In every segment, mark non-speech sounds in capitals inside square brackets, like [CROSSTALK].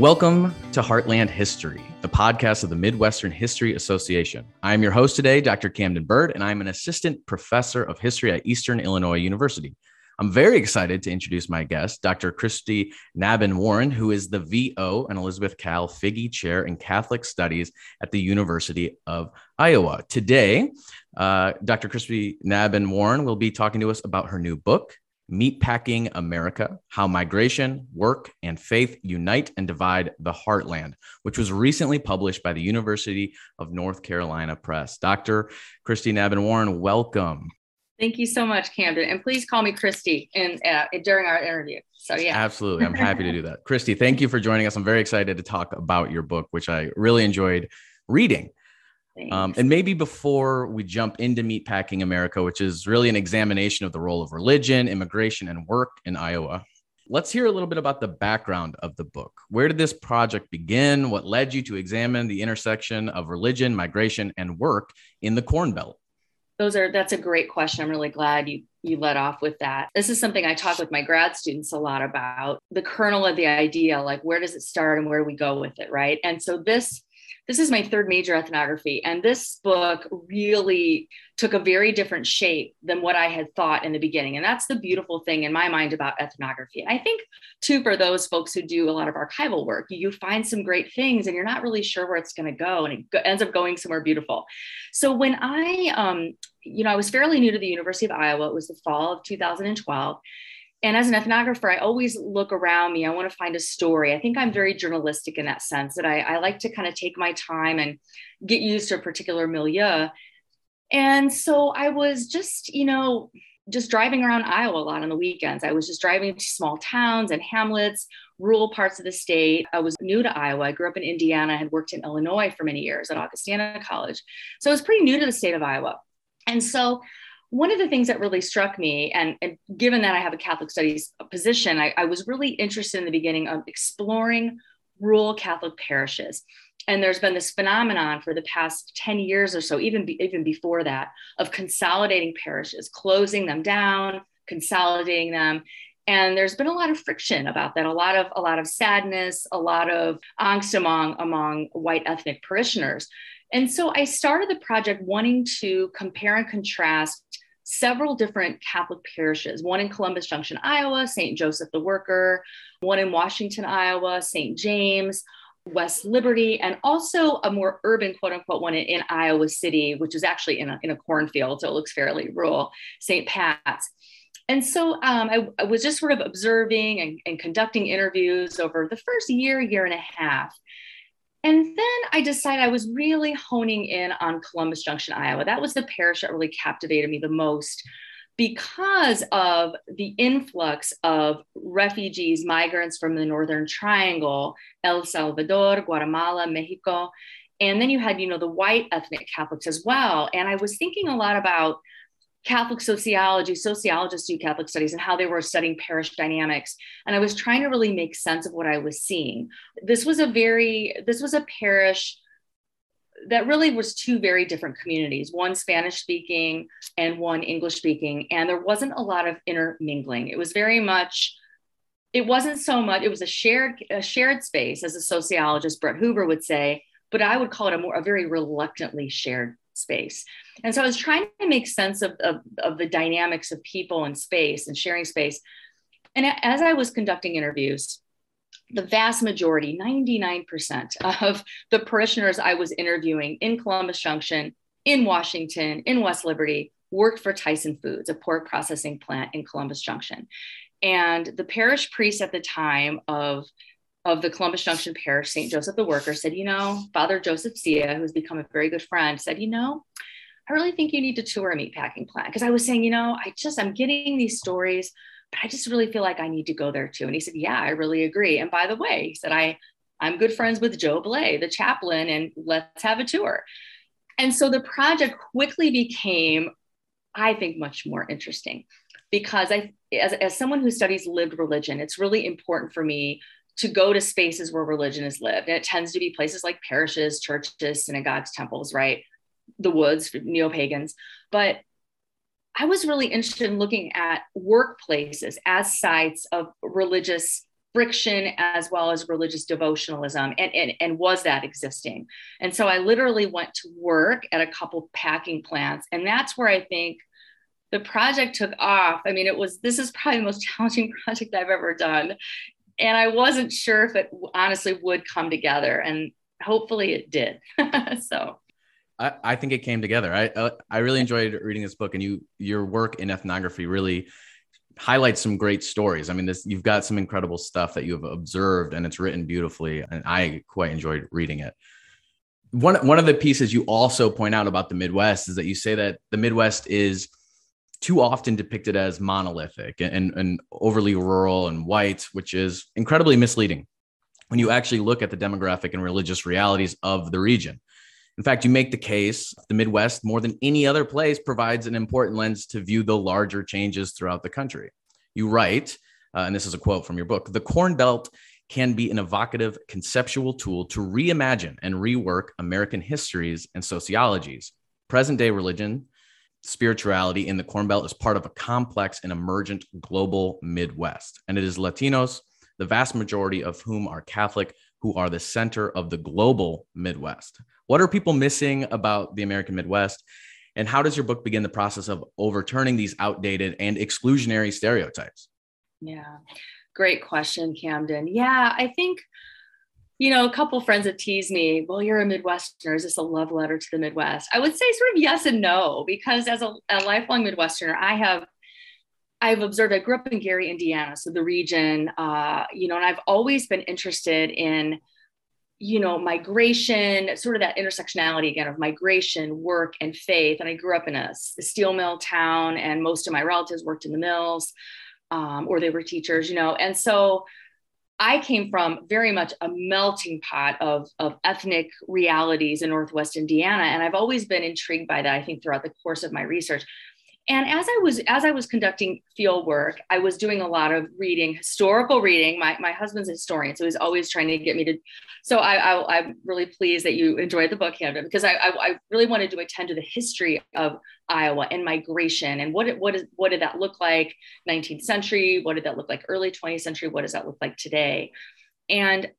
Welcome to Heartland History, the podcast of the Midwestern History Association. I am your host today, Dr. Camden Burd, and I'm an assistant professor of history at Eastern Illinois University. I'm very excited to introduce my guest, Dr. Christy Nabhan Warren, who is the VO and Elizabeth Kahl Figge Chair in Catholic Studies at the University of Iowa. Today, uh, Dr. Christy Nabhan Warren will be talking to us about her new book, Meatpacking America How Migration, Work, and Faith Unite and Divide the Heartland, which was recently published by the University of North Carolina Press. Dr. Christy Nabhan Warren, welcome. Thank you so much, Camden. And please call me Christy in, uh, during our interview. So, yeah. Absolutely. I'm happy to do [LAUGHS] that. Christy, thank you for joining us. I'm very excited to talk about your book, which I really enjoyed reading. Um, and maybe before we jump into Meatpacking America, which is really an examination of the role of religion, immigration, and work in Iowa, let's hear a little bit about the background of the book. Where did this project begin? What led you to examine the intersection of religion, migration, and work in the Corn Belt? Those are that's a great question. I'm really glad you you led off with that. This is something I talk with my grad students a lot about. The kernel of the idea, like where does it start and where do we go with it, right? And so this this is my third major ethnography. And this book really took a very different shape than what I had thought in the beginning. And that's the beautiful thing in my mind about ethnography. I think, too, for those folks who do a lot of archival work, you find some great things and you're not really sure where it's going to go. And it ends up going somewhere beautiful. So when I, um, you know, I was fairly new to the University of Iowa, it was the fall of 2012 and as an ethnographer, I always look around me. I want to find a story. I think I'm very journalistic in that sense that I, I like to kind of take my time and get used to a particular milieu. And so I was just, you know, just driving around Iowa a lot on the weekends. I was just driving to small towns and hamlets, rural parts of the state. I was new to Iowa. I grew up in Indiana, I had worked in Illinois for many years at Augustana College. So I was pretty new to the state of Iowa. And so one of the things that really struck me, and, and given that I have a Catholic studies position, I, I, was really interested in the beginning of exploring rural Catholic parishes. And there's been this phenomenon for the past 10 years or so, even, be, even before that, of consolidating parishes, closing them down, consolidating them. And there's been a lot of friction about that, a lot of a lot of sadness, a lot of angst among among white ethnic parishioners. And so I started the project wanting to compare and contrast several different Catholic parishes, one in Columbus Junction, Iowa, St. Joseph the Worker, one in Washington, Iowa, St. James, West Liberty, and also a more urban, quote unquote, one in, in Iowa City, which is actually in a, in a cornfield, so it looks fairly rural, St. Pat's. And so um, I, I, was just sort of observing and, and conducting interviews over the first year, year and a half. And then I decided I was really honing in on Columbus Junction, Iowa. That was the parish that really captivated me the most because of the influx of refugees, migrants from the Northern Triangle, El Salvador, Guatemala, Mexico. And then you had, you know, the white ethnic Catholics as well. And I was thinking a lot about Catholic sociology, sociologists do Catholic studies and how they were studying parish dynamics. And I was trying to really make sense of what I was seeing. This was a very, this was a parish that really was two very different communities, one Spanish speaking and one English speaking. And there wasn't a lot of intermingling. It was very much, it wasn't so much, it was a shared, a shared space, as a sociologist, Brett Hoover would say, but I would call it a more, a very reluctantly shared space. And so I was trying to make sense of, of, of the dynamics of people and space and sharing space. And as I was conducting interviews, the vast majority, 99% of the parishioners I was interviewing in Columbus Junction, in Washington, in West Liberty, worked for Tyson Foods, a pork processing plant in Columbus Junction. And the parish priest at the time of of the Columbus Junction Parish, St. Joseph the Worker, said, You know, Father Joseph Sia, who's become a very good friend, said, You know, I really think you need to tour a meatpacking plant. Because I was saying, You know, I just, I'm getting these stories, but I just really feel like I need to go there too. And he said, Yeah, I really agree. And by the way, he said, I, I'm good friends with Joe Blay, the chaplain, and let's have a tour. And so the project quickly became, I think, much more interesting because I, as, as someone who studies lived religion, it's really important for me to go to spaces where religion is lived. And it tends to be places like parishes, churches, synagogues, temples, right? The woods, neo pagans. But I was really interested in looking at workplaces as sites of religious friction as well as religious devotionalism and, and, and was that existing and so i literally went to work at a couple packing plants and that's where i think the project took off i mean it was this is probably the most [LAUGHS] challenging project i've ever done and i wasn't sure if it honestly would come together and hopefully it did [LAUGHS] so I, I think it came together. I uh, I really enjoyed reading this book, and you your work in ethnography really highlights some great stories. I mean, this you've got some incredible stuff that you have observed, and it's written beautifully, and I quite enjoyed reading it. One one of the pieces you also point out about the Midwest is that you say that the Midwest is too often depicted as monolithic and, and overly rural and white, which is incredibly misleading when you actually look at the demographic and religious realities of the region. In fact, you make the case the Midwest, more than any other place, provides an important lens to view the larger changes throughout the country. You write, uh, and this is a quote from your book the Corn Belt can be an evocative conceptual tool to reimagine and rework American histories and sociologies. Present day religion, spirituality in the Corn Belt is part of a complex and emergent global Midwest. And it is Latinos, the vast majority of whom are Catholic, who are the center of the global Midwest. What are people missing about the American Midwest? And how does your book begin the process of overturning these outdated and exclusionary stereotypes? Yeah, great question, Camden. Yeah, I think, you know, a couple friends have teased me, well, you're a Midwesterner. Is this a love letter to the Midwest? I would say sort of yes and no, because as a, a lifelong Midwesterner, I have I've observed, I grew up in Gary, Indiana, so the region, uh, you know, and I've always been interested in you know, migration, sort of that intersectionality again of migration, work, and faith. And I grew up in a, steel mill town, and most of my relatives worked in the mills um, or they were teachers, you know. And so I came from very much a melting pot of, of ethnic realities in Northwest Indiana. And I've always been intrigued by that, I think, throughout the course of my research and as i was as i was conducting field work i was doing a lot of reading historical reading. My, my husband's a historian so he's always trying to get me to so I, am really pleased that you enjoyed the book Camden because I, I, I really wanted to attend to the history of iowa and migration and what it, what is what did that look like? 19th century what did that look like? Early 20th century what does that look like today? And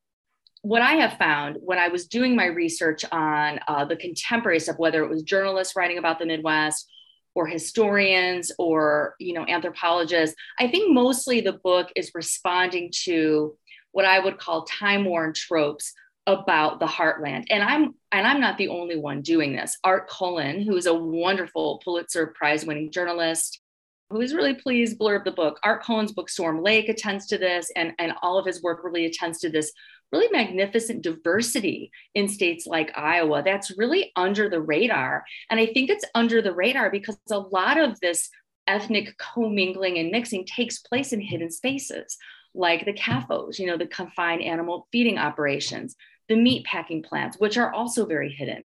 what I have found when I was doing my research on uh, the contemporary stuff, whether it was journalists writing about the Midwest or historians or you know anthropologists. I think mostly the book is responding to what i would call time worn tropes about the heartland. And i'm and i'm not the only one doing this. Art cullen who is a wonderful pulitzer prize winning journalist who is really pleased blurb the book. Art cullen's book storm lake attends to this and and all of his work really attends to this really magnificent diversity in states like Iowa that's really under the radar. And I think it's under the radar because a lot of this ethnic commingling and mixing takes place in hidden spaces like the CAFOs, you know, the confined animal feeding operations, the meat packing plants, which are also very hidden,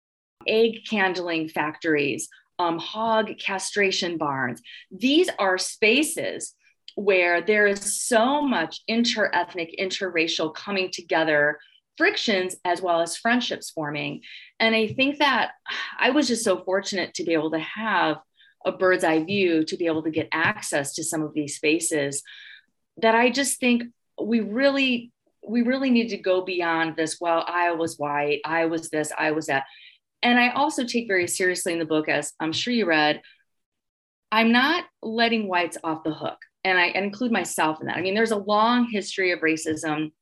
egg candling factories, um, hog castration barns. These are spaces where there is so much inter-ethnic, interracial coming together frictions as well as friendships forming. And I think that I was just so fortunate to be able to have a bird's eye view to be able to get access to some of these spaces that I just think we really we really need to go beyond this well I was white I was this I was that and I also take very seriously in the book as I'm sure you read I'm not letting whites off the hook and I include myself in that. I mean, there's a long history of racism,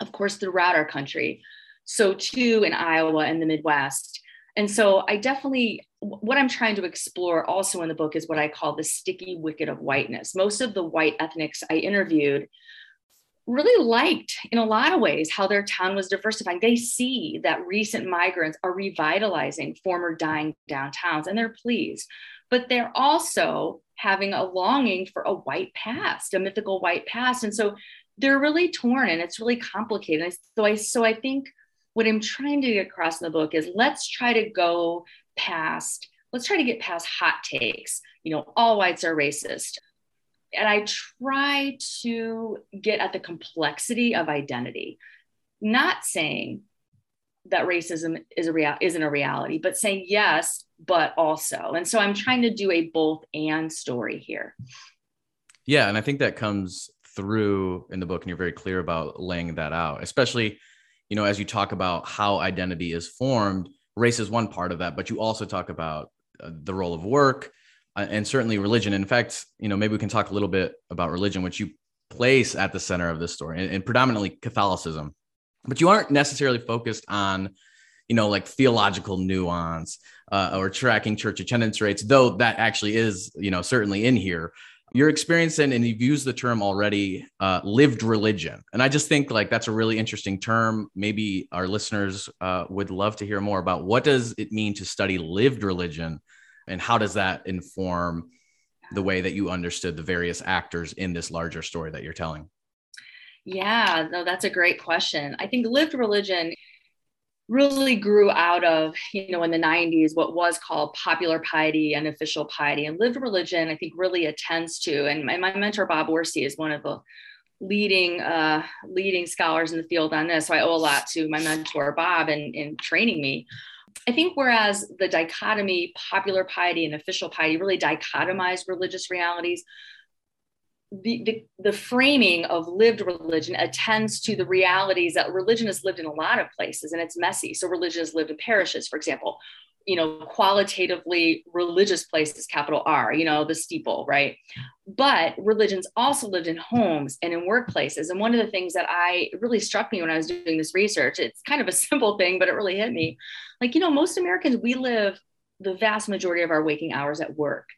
of course, throughout our country. So, too, in Iowa and the Midwest. And so, I definitely, what I'm trying to explore also in the book is what I call the sticky wicket of whiteness. Most of the white ethnics I interviewed really liked, in a lot of ways, how their town was diversifying. They see that recent migrants are revitalizing former dying downtowns and they're pleased. But they're also having a longing for a white past, a mythical white past. And so they're really torn and it's really complicated. So I so I think what I'm trying to get across in the book is let's try to go past, let's try to get past hot takes. You know, all whites are racist. And I try to get at the complexity of identity, not saying that racism is a real isn't a reality, but saying yes, but also. And so I'm trying to do a both and story here. Yeah, and I think that comes through in the book, and you're very clear about laying that out, especially, you know, as you talk about how identity is formed. Race is one part of that, but you also talk about uh, the role of work uh, and certainly religion. In fact, you know, maybe we can talk a little bit about religion, which you place at the center of this story, and, and predominantly Catholicism. But you aren't necessarily focused on, you know, like theological nuance uh, or tracking church attendance rates, though that actually is, you know, certainly in here. You're experiencing, and you've used the term already, uh, lived religion. And I just think like that's a really interesting term. Maybe our listeners uh, would love to hear more about what does it mean to study lived religion, and how does that inform the way that you understood the various actors in this larger story that you're telling? Yeah, no, that's a great question. I think lived religion really grew out of, you know, in the 90s, what was called popular piety and official piety. And lived religion, I think, really attends to, and my, my mentor, Bob Orsi, is one of the leading uh, leading scholars in the field on this. So I owe a lot to my mentor, Bob, in, in training me. I think whereas the dichotomy, popular piety and official piety, really dichotomized religious realities, the, the, the, framing of lived religion attends to the realities that religion is lived in a lot of places and it's messy. So religion is lived in parishes, for example, you know, qualitatively religious places, capital R, you know, the steeple, right? But religion's also lived in homes and in workplaces. And one of the things that I really struck me when I was doing this research, it's kind of a [LAUGHS] simple thing, but it really hit me. Like, you know, most Americans, we live the vast majority of our waking hours at work.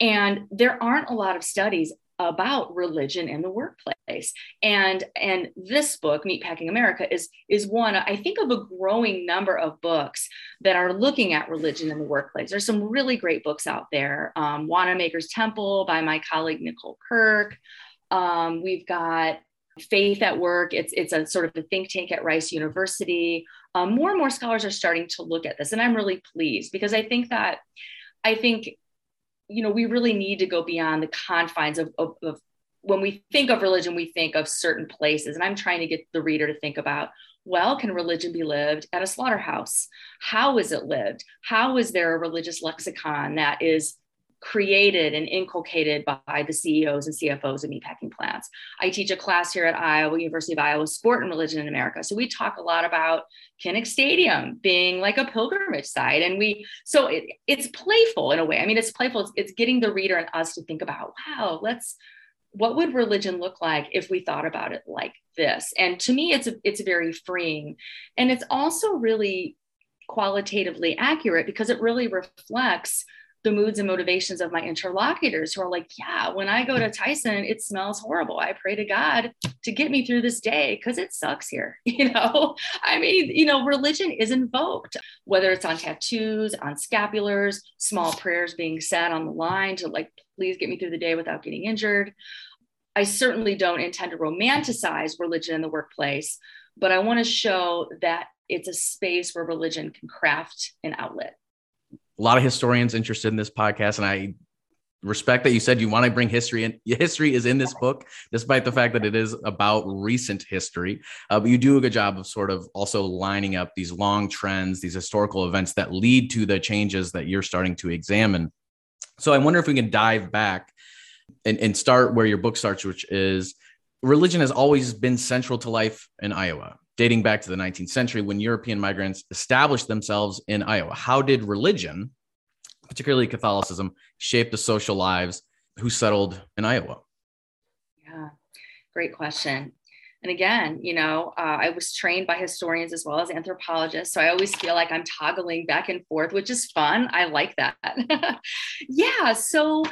And there aren't a lot of studies about religion in the workplace. And and this book meatpacking america is is one i think of a growing number of books that are looking at religion in the workplace. There's some really great books out there. Um, wanamaker's temple by my colleague nicole kirk. Um, we've got faith at work. It's it's a sort of a think tank at rice university. Um, more and more scholars are starting to look at this and i'm really pleased because i think that i think you know, we really need to go beyond the confines of, of, of when we think of religion, we think of certain places. And I'm trying to get the reader to think about well, can religion be lived at a slaughterhouse? How is it lived? How is there a religious lexicon that is created and inculcated by the CEOs and CFOs of meatpacking plants. I teach a class here at Iowa, University of Iowa, Sport and Religion in America. So we talk a lot about Kinnick Stadium being like a pilgrimage site. And we, so it, it's playful in a way. I mean, it's playful. It's, it's getting the reader and us to think about, wow, let's, what would religion look like if we thought about it like this? And to me, it's, it's very freeing. And it's also really qualitatively accurate because it really reflects the moods and motivations of my interlocutors who are like, yeah, when I go to Tyson, it smells horrible. I pray to God to get me through this day because it sucks here. [LAUGHS] You know, I mean, you know, religion is invoked, whether it's on tattoos, on scapulars, small prayers being said on the line to like, please get me through the day without getting injured. I certainly don't intend to romanticize religion in the workplace, but I want to show that it's a space where religion can craft an outlet a lot of historians interested in this podcast, and I respect that you said you want to bring history in. [LAUGHS] History is in this book, despite the fact that it is about recent history. Uh, but you do a good job of sort of also lining up these long trends, these historical events that lead to the changes that you're starting to examine. So I wonder if we can dive back and, and start where your book starts, which is religion has always been central to life in Iowa dating back to the 19th century when European migrants established themselves in Iowa. How did religion, particularly Catholicism, shape the social lives who settled in Iowa? Yeah, great question. And again, you know, uh, I was trained by historians as well as anthropologists. So I always feel like I'm toggling back and forth, which is fun. I like that. [LAUGHS] yeah. So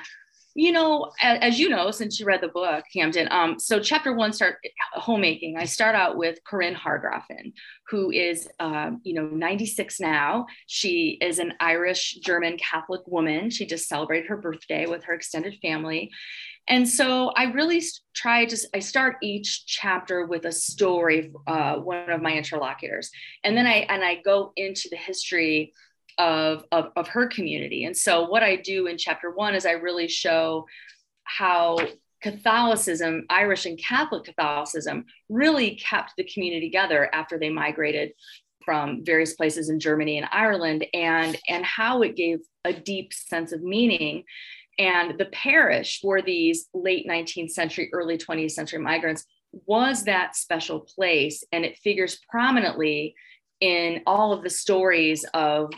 you know, as, you know, since you read the book, Camden. Um, so chapter one start homemaking. I start out with Corinne Hargrafen, who is, um, you know, 96 now. She is an Irish German Catholic woman. She just celebrated her birthday with her extended family. And so I really try to, I start each chapter with a story, uh, one of my interlocutors. And then I, and I go into the history of, of, of her community. And so, what I do in chapter one is I really show how Catholicism, Irish and Catholic Catholicism, really kept the community together after they migrated from various places in Germany and Ireland, and, and how it gave a deep sense of meaning And the parish for these late 19th century, early 20th century migrants was that special place. And it figures prominently in all of the stories of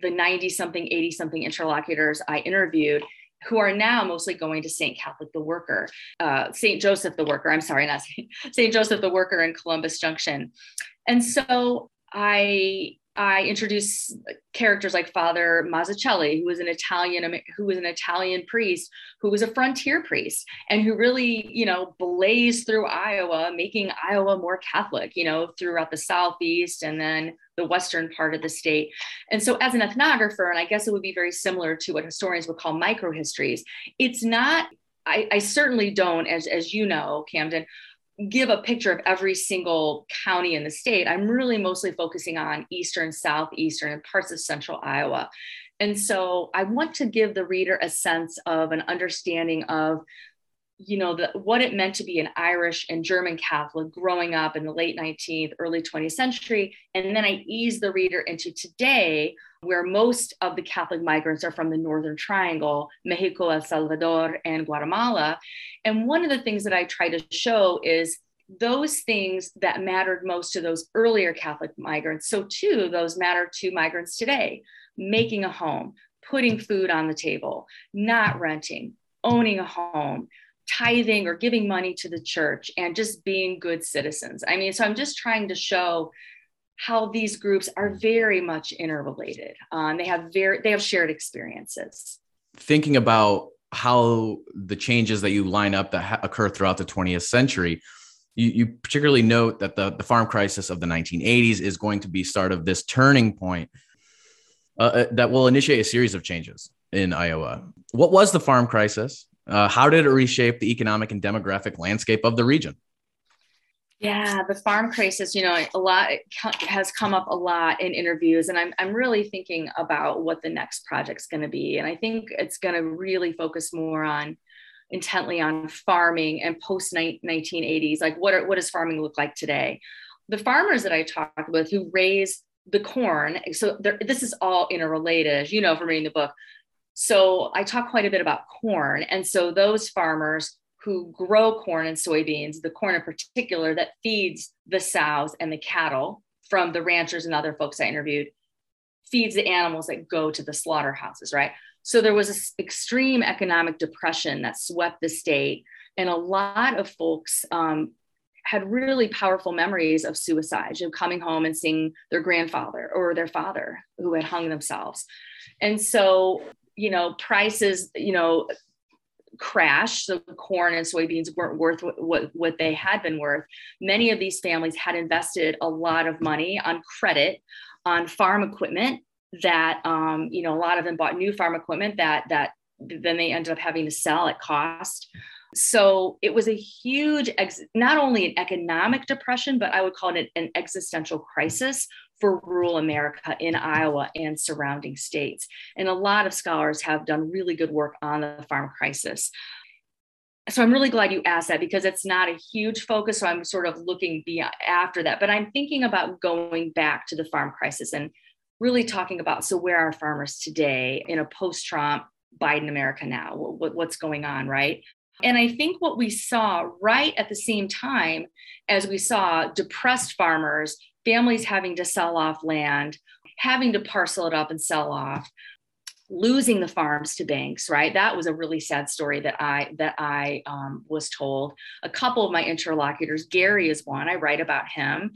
the 90 something, 80 something interlocutors I interviewed who are now mostly going to St. Catholic the Worker, uh, St. Joseph the Worker, I'm sorry, not [LAUGHS] St. Joseph the Worker in Columbus Junction. And so I I introduce characters like Father Mazzuchelli, who was an Italian, who was an Italian priest, who was a frontier priest, and who really, you know, blazed through Iowa, making Iowa more Catholic, you know, throughout the southeast and then the western part of the state. And so, as an ethnographer, and I guess it would be very similar to what historians would call microhistories, it's not. I, I certainly don't, as as you know, Camden, give a picture of every single county in the state, I'm really mostly focusing on eastern, southeastern, and parts of central Iowa. And so I want to give the reader a sense of an understanding of you know the, what it meant to be an irish and german catholic growing up in the late 19th early 20th century. And then i ease the reader into today where most of the catholic migrants are from the northern triangle mexico el salvador and guatemala. And one of the things that i try to show is those things that mattered most to those earlier catholic migrants. So too those matter to migrants today. Making a home putting food on the table not renting owning a home tithing or giving money to the church and just being good citizens. I mean, so I'm just trying to show how these groups are very much interrelated. Um, they have very they have shared experiences. Thinking about how the changes that you line up that ha- occur throughout the 20th century, you, you particularly note that the, the farm crisis of the 1980s is going to be start of this turning point uh, uh, that will initiate a series of changes in Iowa. What was the farm crisis? Uh, how did it reshape the economic and demographic landscape of the region? Yeah, the farm crisis, you know, a lot has come up a lot in interviews, and I'm, I'm really thinking about what the next project's going to be. And I think it's going to really focus more on intently on farming and post 1980s. Like, what, are, what does farming look like today? The farmers that I talked with who raise the corn, so this is all interrelated, as you know, from reading the book. So I talk quite a bit about corn. And so those farmers who grow corn and soybeans, the corn in particular that feeds the sows and the cattle from the ranchers and other folks I interviewed, feeds the animals that go to the slaughterhouses, right? So there was this extreme economic depression that swept the state. And a lot of folks um, had really powerful memories of suicide, of coming home and seeing their grandfather or their father who had hung themselves. And so you know, prices, you know, crashed. so corn and soybeans weren't worth what, what, they had been worth many of these families had invested a lot of money on credit on farm equipment that um, you know a lot of them bought new farm equipment that that then they ended up having to sell at cost so it was a huge ex- not only an economic depression but i would call it an existential crisis for rural America in Iowa and surrounding states. And a lot of scholars have done really good work on the farm crisis. So I'm really glad you asked that because it's not a huge focus. So I'm sort of looking beyond after that, but I'm thinking about going back to the farm crisis and really talking about so where are farmers today in a post-Trump Biden America now? What, what's going on, right? And I think what we saw right at the same time as we saw depressed farmers families having to sell off land, having to parcel it up and sell off, losing the farms to banks right? That was a really sad story that i that i um, was told. A couple of my interlocutors gary is one i write about him.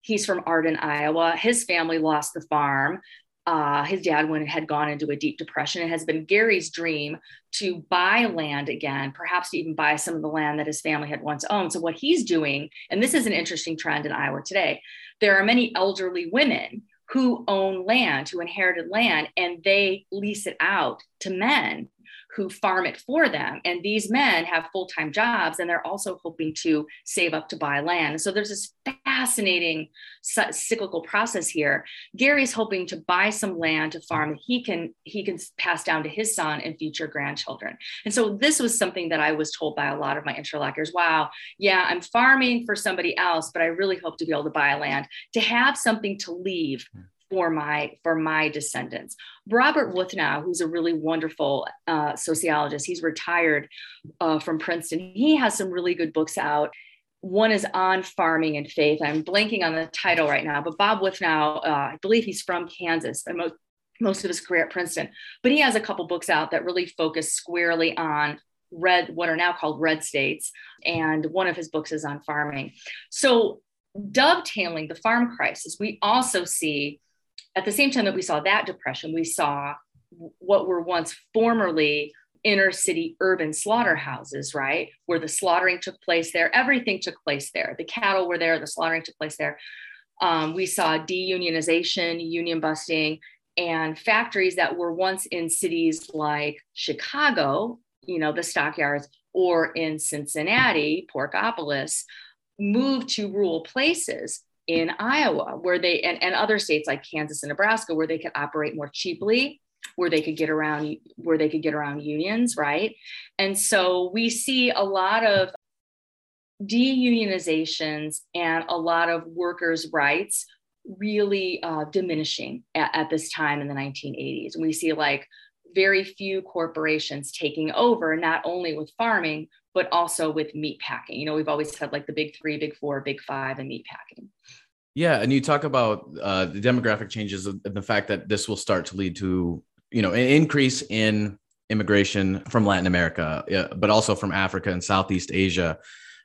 He's from arden iowa. His family lost the farm uh, his dad went had gone into a deep depression. It has been Gary's dream to buy land again, perhaps to even buy some of the land that his family had once owned. So what he's doing, and this is an interesting trend in Iowa today, there are many elderly women who own land, who inherited land, and they lease it out to men who farm it for them. And these men have full time jobs and they're also hoping to save up to buy land. So there's this fascinating cyclical process here. Gary's hoping to buy some land to farm that he can he can pass down to his son and future grandchildren. And so this was something that I was told by a lot of my interlocutors. Wow, yeah, I'm farming for somebody else, but I really hope to be able to buy land to have something to leave hmm. For my for my descendants. Robert Wuthnow, who's a really wonderful uh, sociologist, he's retired uh, from Princeton. He has some really good books out. One is on farming and faith. I'm blanking on the title right now, but Bob Wuthnow, uh, I believe he's from Kansas, most, most of his career at Princeton. But he has a couple books out that really focus squarely on red, what are now called red states, and one of his books is on farming. So dovetailing the farm crisis, we also see at the same time that we saw that depression, we saw what were once formerly inner city urban slaughterhouses, right? Where the slaughtering took place there, everything took place there. The cattle were there, the slaughtering took place there. Um, we saw deunionization, union busting, and factories that were once in cities like Chicago, you know, the stockyards, or in Cincinnati, Porkopolis, moved to rural places in Iowa, where they and, and other states like Kansas and Nebraska, where they could operate more cheaply, where they could get around where they could get around unions, right? And so we see a lot of deunionizations and a lot of workers' rights really uh, diminishing at, at this time in the 1980s. And we see like very few corporations taking over, not only with farming, but also with meat packing. You know, we've always had like the big three, big four, big five, and meat packing. Yeah, and you talk about uh, the demographic changes and the fact that this will start to lead to you know an increase in immigration from Latin America, but also from Africa and Southeast Asia,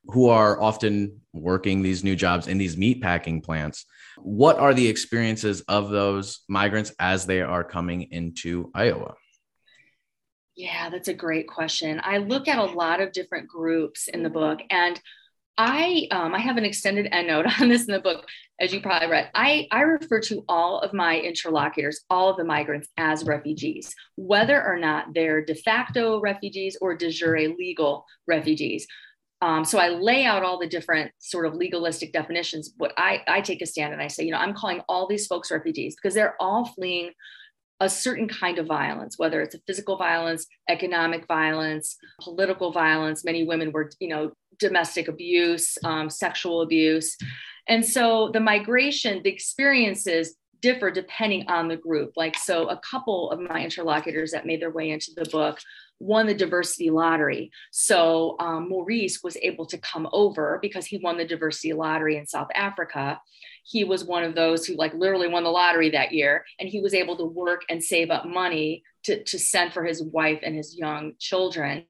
who are often working these new jobs in these meat packing plants. What are the experiences of those migrants as they are coming into Iowa? Yeah, that's a great question. I look at a lot of different groups in the book, and I um, I have an extended [LAUGHS] endnote on this in the book, as you probably read. I, I refer to all of my interlocutors, all of the migrants, as refugees, whether or not they're de facto refugees or de jure legal refugees. Um, so I lay out all the different sort of legalistic definitions. But I, I take a stand and I say, you know, I'm calling all these folks refugees because they're all fleeing a certain kind of violence, whether it's a physical violence, economic violence, political violence. Many women were, you know, domestic abuse, um, sexual abuse. And so the migration, the experiences differ depending on the group. Like, so a couple of my interlocutors that made their way into the book won the diversity lottery. So um, Maurice was able to come over because he won the diversity lottery in South Africa he was one of those who like literally won the lottery that year and he was able to work and save up money to, to send for his wife and his young children.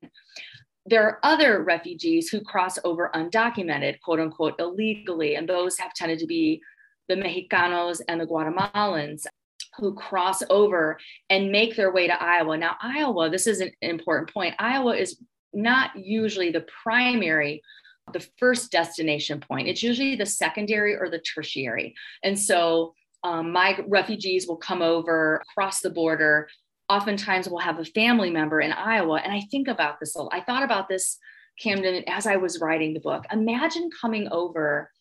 There are other refugees who cross over undocumented quote unquote illegally and those have tended to be the mexicanos and the guatemalans who cross over and make their way to iowa. Now iowa this is an important point iowa is not usually the primary the first destination point. It's usually the secondary or the tertiary. And so um, my refugees will come over, cross the border. Oftentimes we'll have a family member in Iowa. And I think about this, I thought about this, Camden, as I was writing the book. Imagine coming over,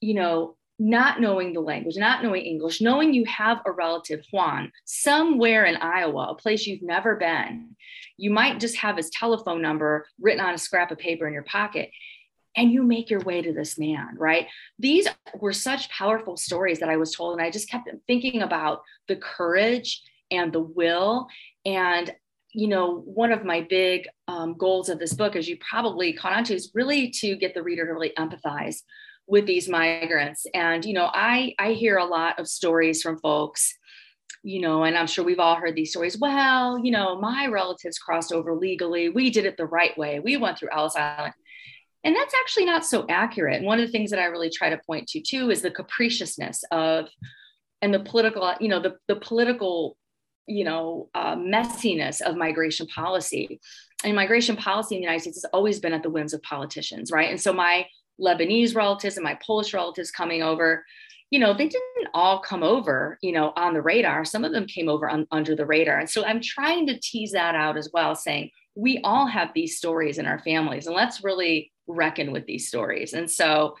you know, not knowing the language, not knowing English, knowing you have a relative, Juan, somewhere in Iowa, a place you've never been. You might just have his telephone number written on a scrap of paper in your pocket and you make your way to this man, right? These were such powerful stories that I was told. And I just kept thinking about the courage and the will. And, you know, one of my big um, goals of this book, as you probably caught on to, is really to get the reader to really empathize with these migrants. And, you know, I, I hear a lot of stories from folks you know, and I'm sure we've all heard these stories. Well, you know, my relatives crossed over legally. We did it the right way. We went through Ellis Island. And that's actually not so accurate. And one of the things that I really try to point to too is the capriciousness of and the political, you know, the, the political, you know, uh, messiness of migration policy. And migration policy in the United States has always been at the whims of politicians, right? And so my Lebanese relatives and my Polish relatives coming over, you know, they didn't all come over, you know, on the radar. Some of them came over on, under the radar. And so I'm trying to tease that out as well, saying we all have these stories in our families, and let's really reckon with these stories. And so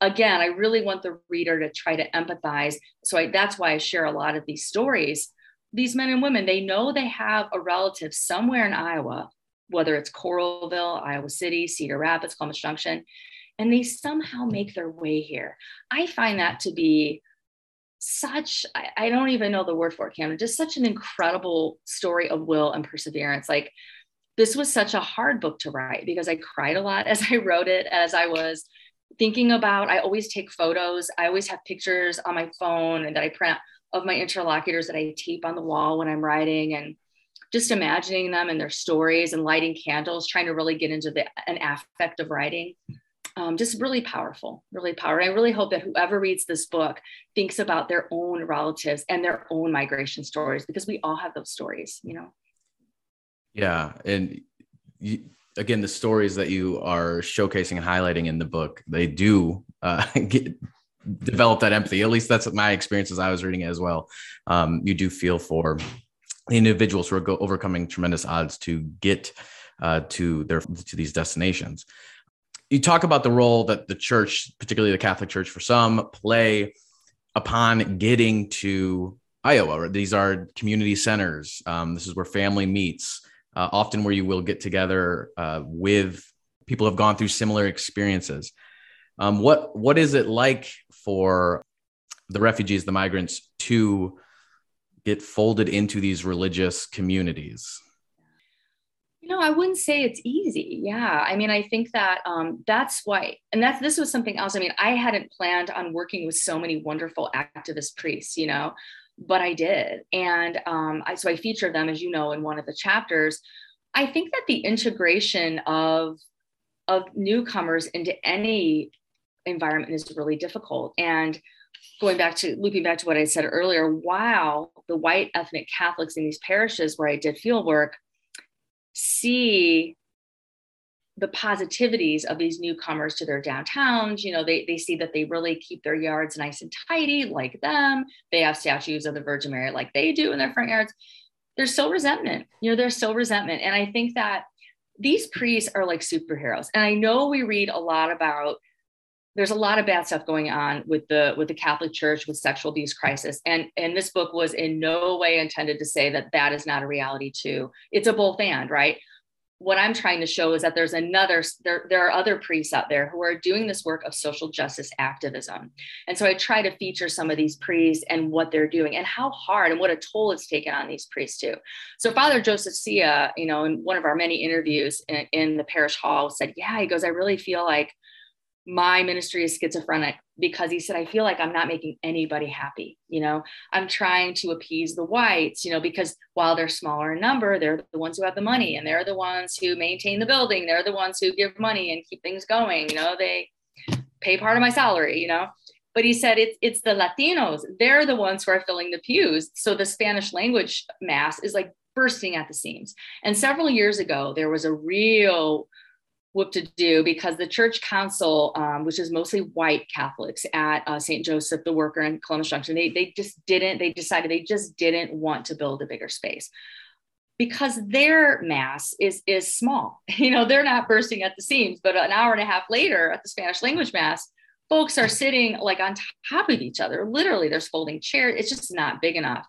again, I really want the reader to try to empathize. So I, that's why I share a lot of these stories. These men and women, they know they have a relative somewhere in Iowa, whether it's Coralville, Iowa City, Cedar Rapids, Columbus Junction, and they somehow make their way here. I find that to be such I, I don't even know the word for it, Cameron, just such an incredible story of will and perseverance. Like this was such a hard book to write because I cried a lot [LAUGHS] as I wrote it, as I was thinking about. I always take photos. I always have pictures on my phone and that I print of my interlocutors that I tape on the wall when I'm writing and just imagining them and their stories and lighting candles, trying to really get into the an affect of writing. Um, just really powerful, really powerful. I really hope that whoever reads this book thinks about their own relatives and their own migration stories because we all have those stories, you know. Yeah, and you, again, the stories that you are showcasing and highlighting in the book, they do uh, [LAUGHS] get, develop that empathy. At least that's my experience as I was reading it as well. Um, you do feel for the individuals who are go- overcoming tremendous odds to get uh, to their to these destinations. You talk about the role that the church, particularly the Catholic Church, for some play upon getting to Iowa. These are community centers. Um, this is where family meets. Uh, often, where you will get together uh, with people who have gone through similar experiences. Um, what what is it like for the refugees, the migrants, to get folded into these religious communities? You know, I wouldn't say it's easy. Yeah, I mean, I think that um, that's why, and that's this was something else. I mean, I hadn't planned on working with so many wonderful activist priests, you know, but I did, and um, I, so I featured them, as you know, in one of the chapters. I think that the integration of of newcomers into any environment is really difficult, and going back to looping back to what I said earlier, wow, the white ethnic Catholics in these parishes where I did field work see the positivities of these newcomers to their downtowns. You know, they, they see that they really keep their yards nice and tidy like them. They have statues of the Virgin Mary like they do in their front yards. There's still resentment. You know, there's still resentment. And I think that these priests are like superheroes. And I know we read a lot about there's a lot of bad stuff going on with the with the Catholic Church with sexual abuse crisis, and and this book was in no way intended to say that that is not a reality too. It's a both and right. What I'm trying to show is that there's another there there are other priests out there who are doing this work of social justice activism, and so I try to feature some of these priests and what they're doing and how hard and what a toll it's taken on these priests too. So Father Joseph Sia, you know, in one of our many interviews in, in the parish hall, said, "Yeah, he goes, I really feel like." My ministry is schizophrenic because he said i feel like i'm not making anybody happy you know? I'm trying to appease the whites you know because while they're smaller in number they're the ones who have the money and they're the ones who maintain the building. They're the ones who give money and keep things going you know? They pay part of my salary you know? But he said it's it's the latinos. They're the ones who are filling the pews. So the spanish language mass is like bursting at the seams. And several years ago there was a real whoop to do because the church council, um, which is mostly white Catholics at uh, St. Joseph the Worker in Columbus Junction, they, they just didn't, they decided they just didn't want to build a bigger space because their mass is is small. [LAUGHS] You know, they're not bursting at the seams, but an hour and a half later at the Spanish language mass, folks are sitting like on top of each other. Literally, there's folding chairs. It's just not big enough.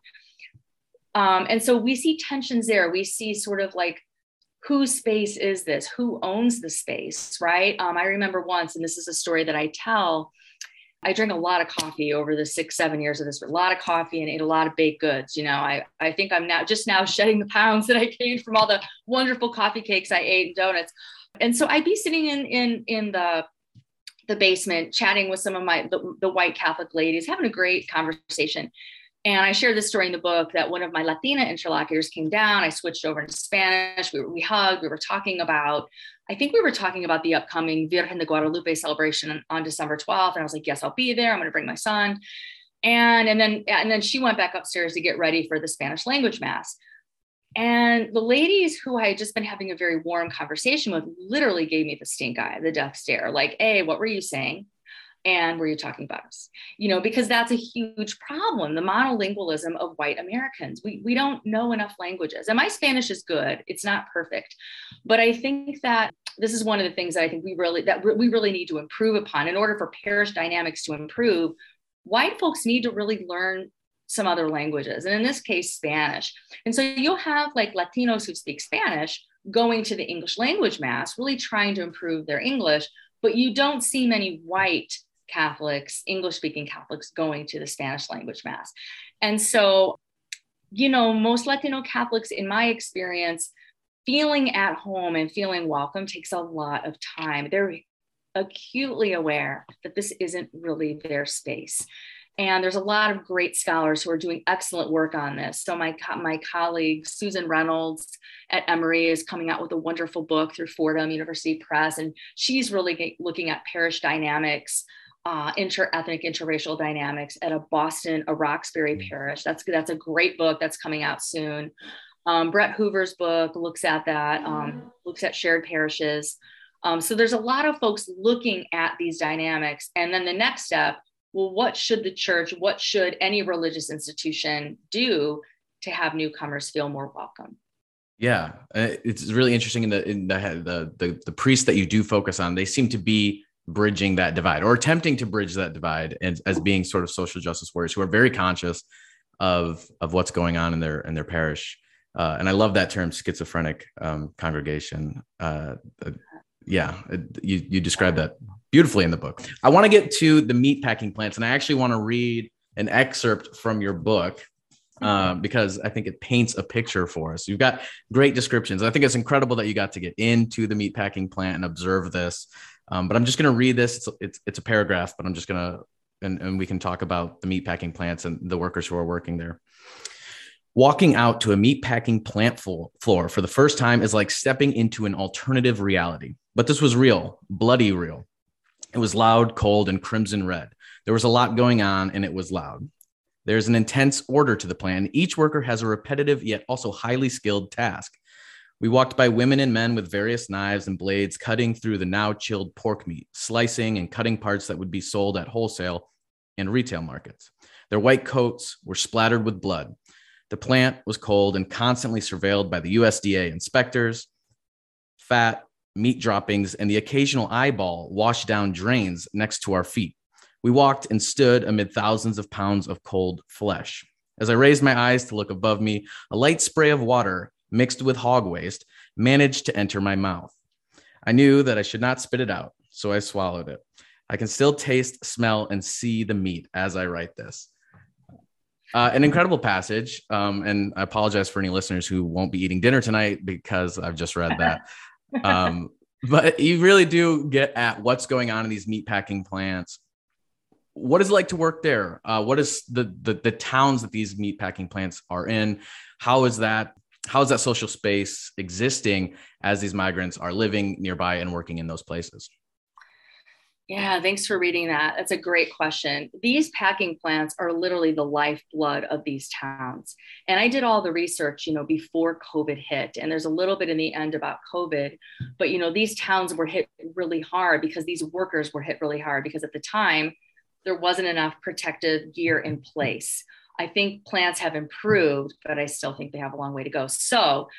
Um, and so we see tensions there. We see sort of like whose space is this? Who owns the space, right? Um, I remember once, and this is a story that I tell. I drank a lot of coffee over the six, seven years of this, a lot of coffee and ate a lot of baked goods. You know, I, I think I'm now just now [LAUGHS] shedding the pounds that I gained from all the wonderful coffee cakes I ate and donuts. And so I'd be sitting in in in the the basement chatting with some of my the, the white Catholic ladies, having a great conversation. And I shared this story in the book that one of my Latina interlocutors came down. I switched over into Spanish. We, we hugged. We were talking about, I think we were talking about the upcoming Virgen de Guadalupe celebration on December 12th. And I was like, yes, I'll be there. I'm going to bring my son. And, and then and then she went back upstairs to get ready for the Spanish language mass. And the ladies who I had just been having a very warm conversation with literally gave me the stink eye, the death stare, like, hey, what were you saying? And were you talking about us? You know because that's a huge problem the monolingualism of white americans. We, we don't know enough languages. And my spanish is good. It's not perfect. But i think that this is one of the things that i think we really that we really need to improve upon. In order for parish dynamics to improve white folks need to really learn some other languages and in this case spanish. And so you'll have like latinos who speak spanish going to the english language mass really trying to improve their english but you don't see many white Catholics, English speaking Catholics going to the Spanish language Mass. And so, you know, most Latino Catholics, in my experience, feeling at home and feeling welcome takes a lot of time. They're acutely aware that this isn't really their space. And there's a lot of great scholars who are doing excellent work on this. So my, my colleague Susan Reynolds at Emory is coming out with a wonderful book through Fordham University Press, and she's really looking at parish dynamics, uh, inter-ethnic, interracial dynamics at a Boston, a Roxbury mm. parish. That's that's a great book that's coming out soon. Um, Brett Hoover's book looks at that, um, looks at shared parishes. Um, so there's a lot of folks looking at these dynamics. And then the next step, well, what should the church, what should any religious institution do to have newcomers feel more welcome? Yeah, uh, it's really interesting in the in the the the, the priests that you do focus on. They seem to be bridging that divide or attempting to bridge that divide and as being sort of social justice warriors who are very conscious of of what's going on in their in their parish uh, and i love that term schizophrenic um, congregation uh, uh, yeah you you describe that beautifully in the book i want to get to the meat packing plants and i actually want to read an excerpt from your book uh, because I think it paints a picture for us. You've got great descriptions. I think it's incredible that you got to get into the meat packing plant and observe this. Um, but I'm just going to read this. It's, it's, it's a paragraph, but I'm just going to, and, and we can talk about the meatpacking plants and the workers who are working there. Walking out to a meatpacking plant floor for the first time is like stepping into an alternative reality. But this was real, bloody real. It was loud, cold, and crimson red. There was a lot going on, and it was loud. There's an intense order to the plan. Each worker has a repetitive yet also highly skilled task. We walked by women and men with various knives and blades cutting through the now chilled pork meat, slicing and cutting parts that would be sold at wholesale and retail markets. Their white coats were splattered with blood. The plant was cold and constantly surveilled by the USDA inspectors. Fat, meat droppings, and the occasional eyeball washed down drains next to our feet. We walked and stood amid thousands of pounds of cold flesh. As I raised my eyes to look above me, a light spray of water mixed with hog waste, managed to enter my mouth. I knew that I should not spit it out, so I swallowed it. I can still taste, smell, and see the meat as I write this. Uh, an incredible passage. Um, and I apologize for any listeners who won't be eating dinner tonight because I've just read that. [LAUGHS] Um, but you really do get at what's going on in these meat packing plants. What is it like to work there? Uh, what is the, the the towns that these meat packing plants are in? How is that how is that social space existing as these migrants are living nearby and working in those places? Yeah, thanks for reading that. That's a great question. These packing plants are literally the lifeblood of these towns. And I did all the research, you know, before COVID hit. And there's a little bit in the end about COVID, but you know, these towns were hit really hard because these workers were hit really hard because at the time there wasn't enough protective gear in place. I think plants have improved, but I still think they have a long way to go. So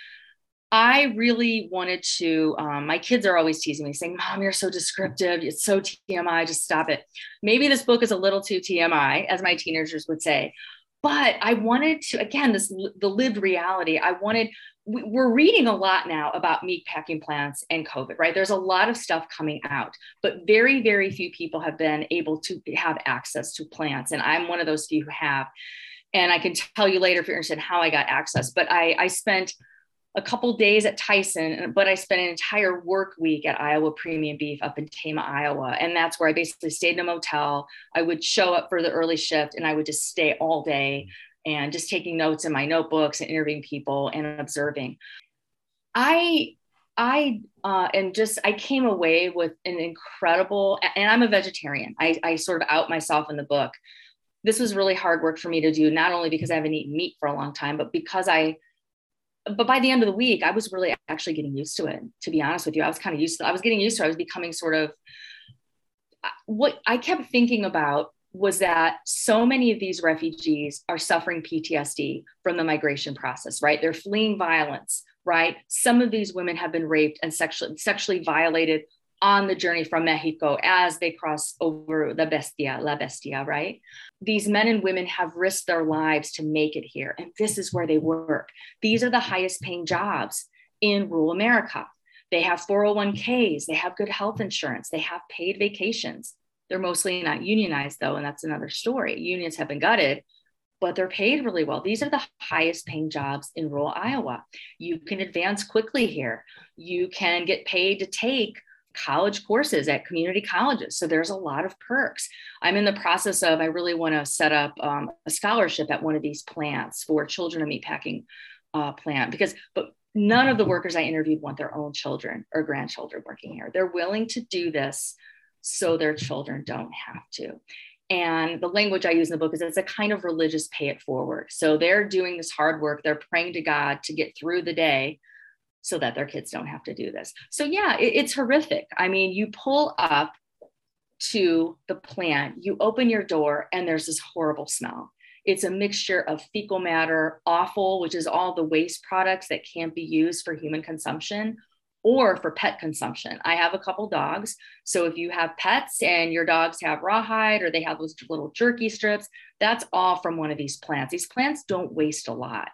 I really wanted to. Um, my kids are always teasing me, saying, Mom, you're so descriptive. It's so TMI. Just stop it. Maybe this book is a little too TMI, as my teenagers would say. But I wanted to, again, this the lived reality. I wanted, we're reading a lot now about meat packing plants and COVID, right? There's a lot of stuff coming out, but very, very few people have been able to have access to plants. And I'm one of those few who have and I can tell you later if you're interested in how I got access. But I, I spent a couple days at Tyson, but I spent an entire work week at Iowa Premium Beef up in Tama, Iowa. And that's where I basically stayed in a motel. I would show up for the early shift and I would just stay all day and just taking notes in my notebooks and interviewing people and observing. I I uh, and just I came away with an incredible and I'm a vegetarian. I, I sort of out myself in the book this was really hard work for me to do, not only because I haven't eaten meat for a long time, but because I, but by the end of the week, I was really actually getting used to it. To be honest with you, I was kind of used to, I was getting used to, it. I was becoming sort of, what I kept thinking about was that so many of these refugees are suffering PTSD from the migration process, right? They're fleeing violence, right? Some of these women have been raped and sexually sexually violated on the journey from Mexico as they cross over the Bestia, La Bestia, right? These men and women have risked their lives to make it here. And this is where they work. These are the highest paying jobs in rural America. They have 401ks, they have good health insurance, they have paid vacations. They're mostly not unionized though, and that's another story. Unions have been gutted, but they're paid really well. These are the highest paying jobs in rural Iowa. You can advance quickly here. You can get paid to take college courses at community colleges. So there's a lot of perks. I'm in the process of, I really want to set up um, a scholarship at one of these plants for children, a meatpacking uh, plant, because, but none of the workers I interviewed want their own children or grandchildren working here. They're willing to do this so their children don't have to. And the language I use in the book is it's a kind of religious pay it forward. So they're doing this hard work, they're praying to God to get through the day so that their kids don't have to do this. So, yeah, it, it's horrific. I mean, you pull up to the plant, you open your door, and there's this horrible smell. It's a mixture of fecal matter, offal, which is all the waste products that can't be used for human consumption, or for pet consumption. I have a couple dogs. So if you have pets and your dogs have rawhide or they have those little jerky strips, that's all from one of these plants. These plants don't waste a lot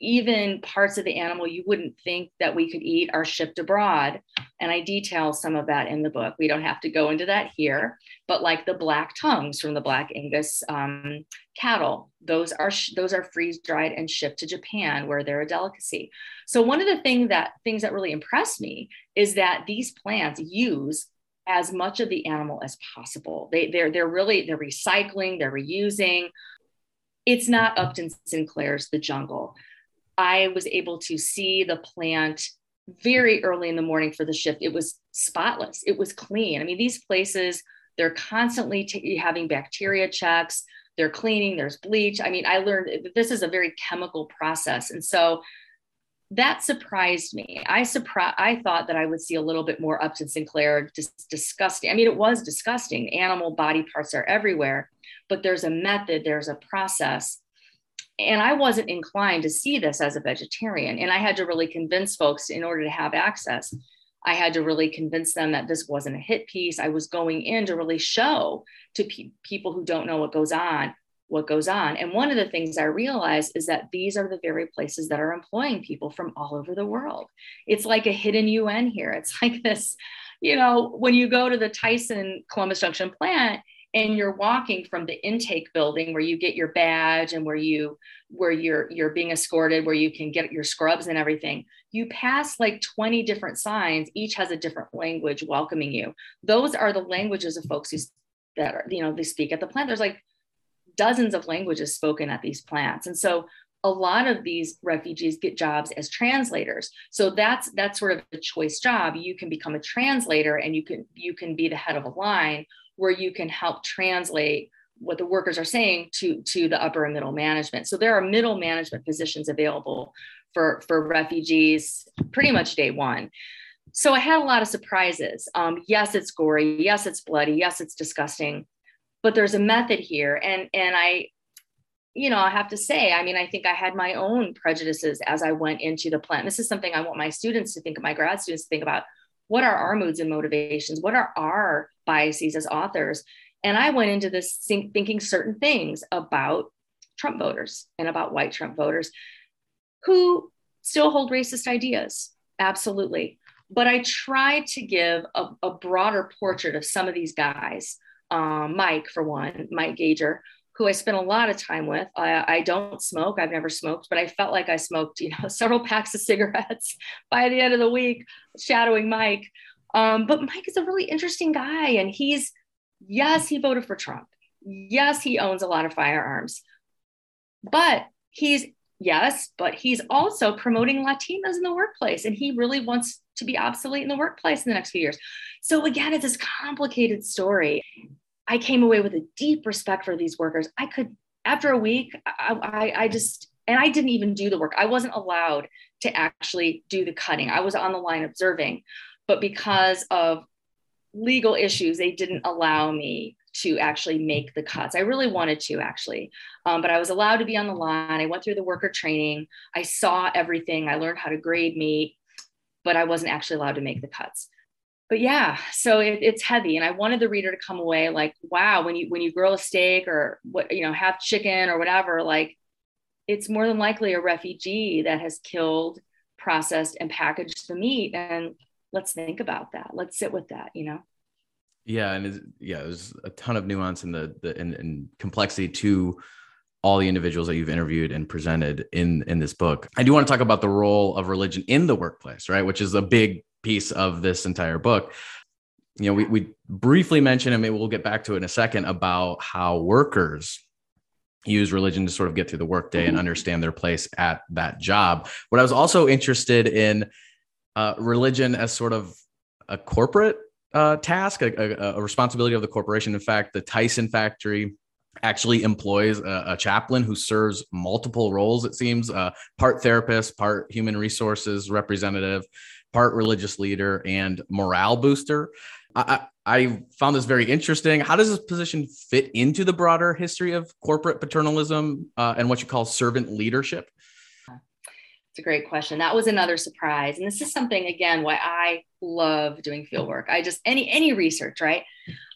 even parts of the animal you wouldn't think that we could eat are shipped abroad. And I detail some of that in the book. We don't have to go into that here, but like the black tongues from the Black Angus um, cattle, those are those are freeze dried and shipped to Japan, where they're a delicacy. So one of the thing that things that really impress me is that these plants use as much of the animal as possible. They, they're, they're really, they're recycling, they're reusing. It's not Upton Sinclair's The Jungle. I was able to see the plant very early in the morning for the shift. It was spotless, it was clean. I mean, these places, they're constantly t- having bacteria checks, they're cleaning, there's bleach. I mean, I learned this is a very chemical process. And so that surprised me. I surprised. I thought that I would see a little bit more Upton Sinclair, just disgusting. I mean, it was disgusting. Animal body parts are everywhere, but there's a method, there's a process and I wasn't inclined to see this as a vegetarian. And I had to really convince folks in order to have access. I had to really convince them that this wasn't a hit piece. I was going in to really show to pe- people who don't know what goes on what goes on. And one of the things I realized is that these are the very places that are employing people from all over the world. It's like a hidden UN here. It's [LAUGHS] like this, you know, when you go to the Tyson Columbus Junction plant, and you're walking from the intake building where you get your badge and where you where you're you're being escorted where you can get your scrubs and everything you pass like 20 different signs each has a different language welcoming you. Those are the languages of folks who that are you know they speak at the plant. There's like dozens of languages spoken at these plants. And so a lot of these refugees get jobs as translators. So that's that's sort of a choice job. You can become a translator and you can you can be the head of a line where you can help translate what the workers are saying to to the upper and middle management. So there are middle management positions available for for refugees pretty much day one. So i had a lot of surprises. Um, yes it's gory. Yes it's bloody. Yes it's disgusting. But there's a method here. And and i you know i have to say i mean i think i had my own prejudices as i went into the plant. This is something i want my students to think of, my grad students to think about. What are our moods and motivations? What are our biases as authors. And I went into this thinking certain things about Trump voters and about white Trump voters who still hold racist ideas. Absolutely. But I tried to give a, a broader portrait of some of these guys. Um, Mike, for one, Mike Gager, who I spent a lot of time with. I, I, don't smoke. I've never smoked, but I felt like I smoked, you know, [LAUGHS] several packs of cigarettes [LAUGHS] by the end of the week, shadowing Mike. Um, but Mike is a really interesting guy. And he's, yes, he voted for Trump. Yes, he owns a lot of firearms. But he's, yes, but he's also promoting Latinas in the workplace. And he really wants to be obsolete in the workplace in the next few years. So again, it's this complicated story. I came away with a deep respect for these workers. I could, after a week, I, I, I just, and I didn't even do the work. I wasn't allowed to actually do the cutting. I was on the line observing but because of legal issues, they didn't allow me to actually make the cuts. I really wanted to actually, um, but I was allowed to be on the line. I went through the worker training. I saw everything. I learned how to grade meat, but I wasn't actually allowed to make the cuts. But yeah, so it, it's heavy, and I wanted the reader to come away like, wow, when you when you grill a steak or what you know have chicken or whatever, like it's more than likely a refugee that has killed, processed, and packaged the meat, and let's think about that let's sit with that you know Yeah, and yeah, there's a ton of nuance in the the and, and complexity to all the individuals that you've interviewed and presented in in this book. I do want to talk about the role of religion in the workplace, right? Which is a big piece of this entire book. You know, we we briefly mentioned, and maybe we'll get back to it in a second about how workers use religion to sort of get through the workday and mm-hmm. understand their place at that job. What I was also interested in uh, religion as sort of a corporate uh, task, a, a, a, responsibility of the corporation. In fact, the Tyson factory actually employs a, a chaplain who serves multiple roles, it seems uh, part therapist, part human resources representative, part religious leader, and morale booster. I, I found this very interesting. How does this position fit into the broader history of corporate paternalism uh, and what you call servant leadership? A great question. That was another surprise. And this is something again why I love doing field work. I just any any research, right?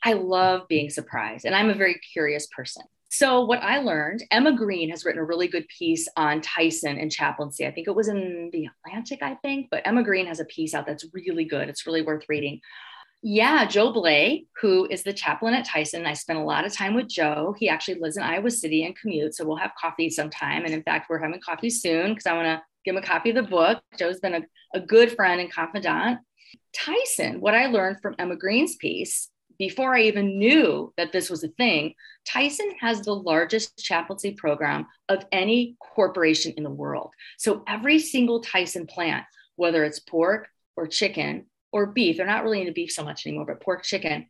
I love being surprised and I'm a very curious person. So what I learned, Emma Green has written a really good piece on Tyson and chaplaincy. I think it was in the Atlantic, I think, but Emma Green has a piece out that's really good. It's really worth reading yeah, Joe Blay, who is the chaplain at Tyson. I spent a lot of time with Joe. He actually lives in Iowa City and commutes. So we'll have coffee sometime. And in fact, we're having coffee soon because I want to give him a copy of the book. Joe's been a, a good friend and confidant. Tyson, what I learned from Emma Green's piece before I even knew that this was a thing, Tyson has the largest chaplaincy program of any corporation in the world. So every single Tyson plant, whether it's pork or chicken or beef, they're not really into beef so much anymore, but pork, chicken,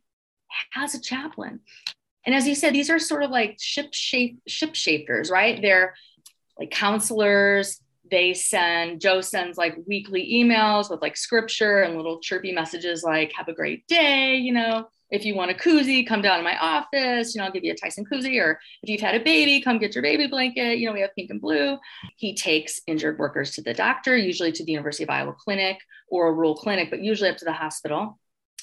has a chaplain. And as you said, these are sort of like ship shape ship shapers, right? They're like counselors. They send Joe sends like weekly emails with like scripture and little chirpy messages like "Have a great day," you know. If you want a koozie, come down to my office. You know, I'll give you a Tyson koozie. Or if you've had a baby, come get your baby blanket. You know, we have pink and blue. He takes injured workers to the doctor, usually to the University of Iowa clinic or a rural clinic, but usually up to the hospital.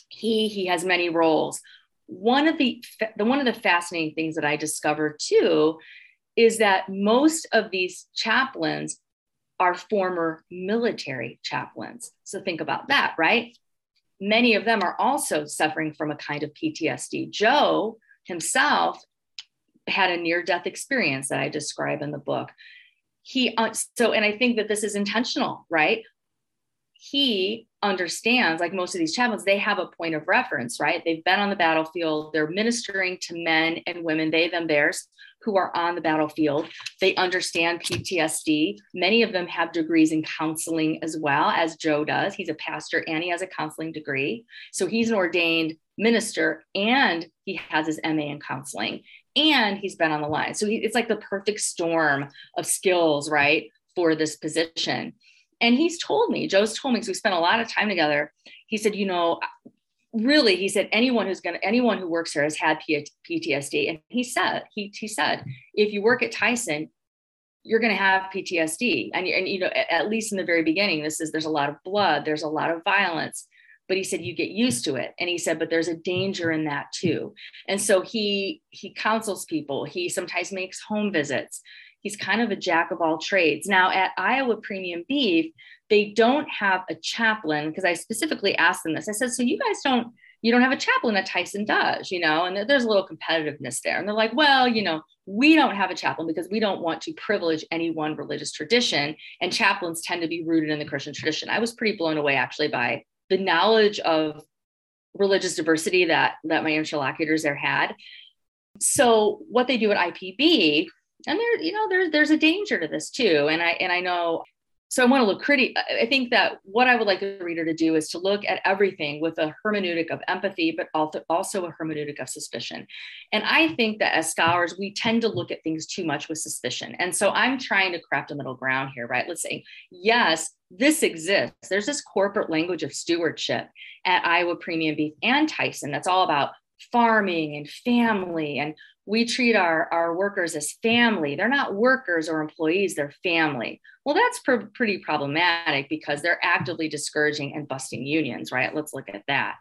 He he has many roles. One of the, the one of the fascinating things that I discovered too is that most of these chaplains are former military chaplains. So think about that, right? many of them are also suffering from a kind of PTSD. Joe himself had a near death experience that I describe in the book. He, uh, so, and I think that this is intentional, right? He understands, like most of these chaplains, they have a point of reference, right? They've been on the battlefield, they're ministering to men and women, they, them, theirs, who are on the battlefield. They understand PTSD. Many of them have degrees in counseling as well, as Joe does. He's a pastor and he has a counseling degree. So he's an ordained minister and he has his MA in counseling and he's been on the line. So he, it's like the perfect storm of skills, right, for this position. And he's told me, Joe's told me, because we spent a lot of time together. He said, you know, really, he said, anyone who's going to, anyone who works here has had PTSD. And he said, he, he said, if you work at Tyson, you're going to have PTSD. And, and, you know, at, at least in the very beginning, this is, there's a lot of blood, there's a lot of violence. But he said you get used to it. And he said but there's a danger in that too. And so he he counsels people. He sometimes makes home visits he's kind of a jack of all trades. Now at Iowa Premium Beef, they don't have a chaplain because I specifically asked them this. I said, so you guys don't you don't have a chaplain that Tyson does, you know, and there's a little competitiveness there. And they're like, well, you know, we don't have a chaplain because we don't want to privilege any one religious tradition. And chaplains tend to be rooted in the Christian tradition. I was pretty blown away actually by the knowledge of religious diversity that that my interlocutors there had. So what they do at IPB and there you know there's there's a danger to this too. And i and i know so i want to look pretty i think that what i would like the reader to do is to look at everything with a hermeneutic of empathy but also also a hermeneutic of suspicion. And i think that as scholars we tend to look at things too much with suspicion. And so i'm trying to craft a middle ground here right? Let's say yes this exists. There's this corporate language of stewardship at iowa premium beef and tyson that's all about farming and family and we treat our, our workers as family. They're not workers or employees, they're family. Well, that's pr- pretty problematic because they're actively discouraging and busting unions, right? Let's look at that.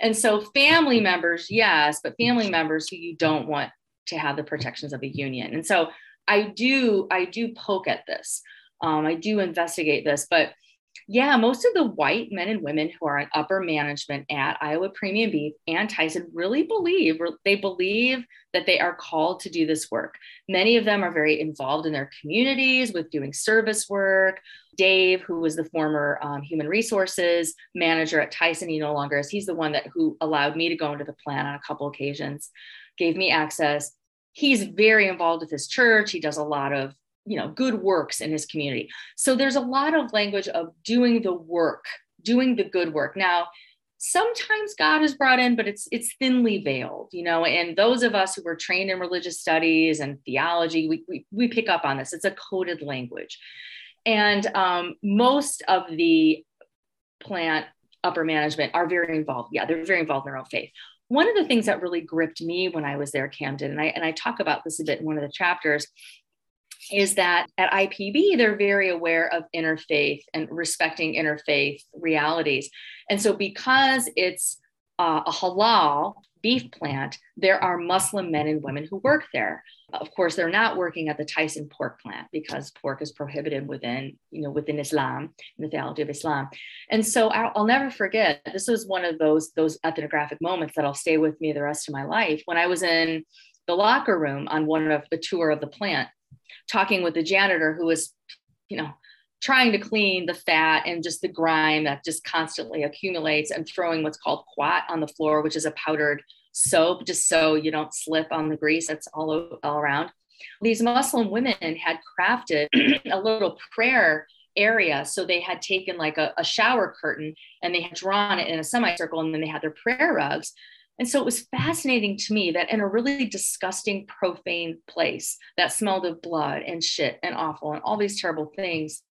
And so, family members, yes, but family members who you don't want to have the protections of a union. And so, I do, I do poke at this. Um, I do investigate this, but Yeah, most of the white men and women who are in upper management at Iowa Premium Beef and Tyson really believe they believe that they are called to do this work. Many of them are very involved in their communities with doing service work. Dave, who was the former um, human resources manager at Tyson, he no longer is. He's the one that who allowed me to go into the plant on a couple occasions, gave me access. He's very involved with his church. He does a lot of you know good works in his community. So there's a lot of language of doing the work doing the good work. Now sometimes god is brought in but it's it's thinly veiled you know and those of us who were trained in religious studies and theology we, we, we pick up on this. It's a coded language. And um, most of the plant upper management are very involved. Yeah they're very involved in their own faith. One of the things that really gripped me when i was there camden and i and i talk about this a bit in one of the chapters is that at IPB, they're very aware of interfaith and respecting interfaith realities. And so, because it's uh, a halal beef plant, there are Muslim men and women who work there. Of course, they're not working at the Tyson pork plant because pork is prohibited within, you know, within Islam, in the theology of Islam. And so I'll, I'll never forget. This was one of those those ethnographic moments that I'll stay with me the rest of my life. When I was in the locker room on one of the tour of the plant, talking with the janitor who was, you know, trying to clean the fat and just the grime that just constantly accumulates and throwing what's called quat on the floor, which is a powdered soap, just so you don't slip on the grease that's all, all around. These Muslim women had crafted [CLEARS THROAT] a little prayer area. So they had taken like a, a shower curtain and they had drawn it in a semicircle and then they had their prayer rugs. And so it was fascinating to me that in a really disgusting, profane place that smelled of blood and shit and offal and all these terrible things,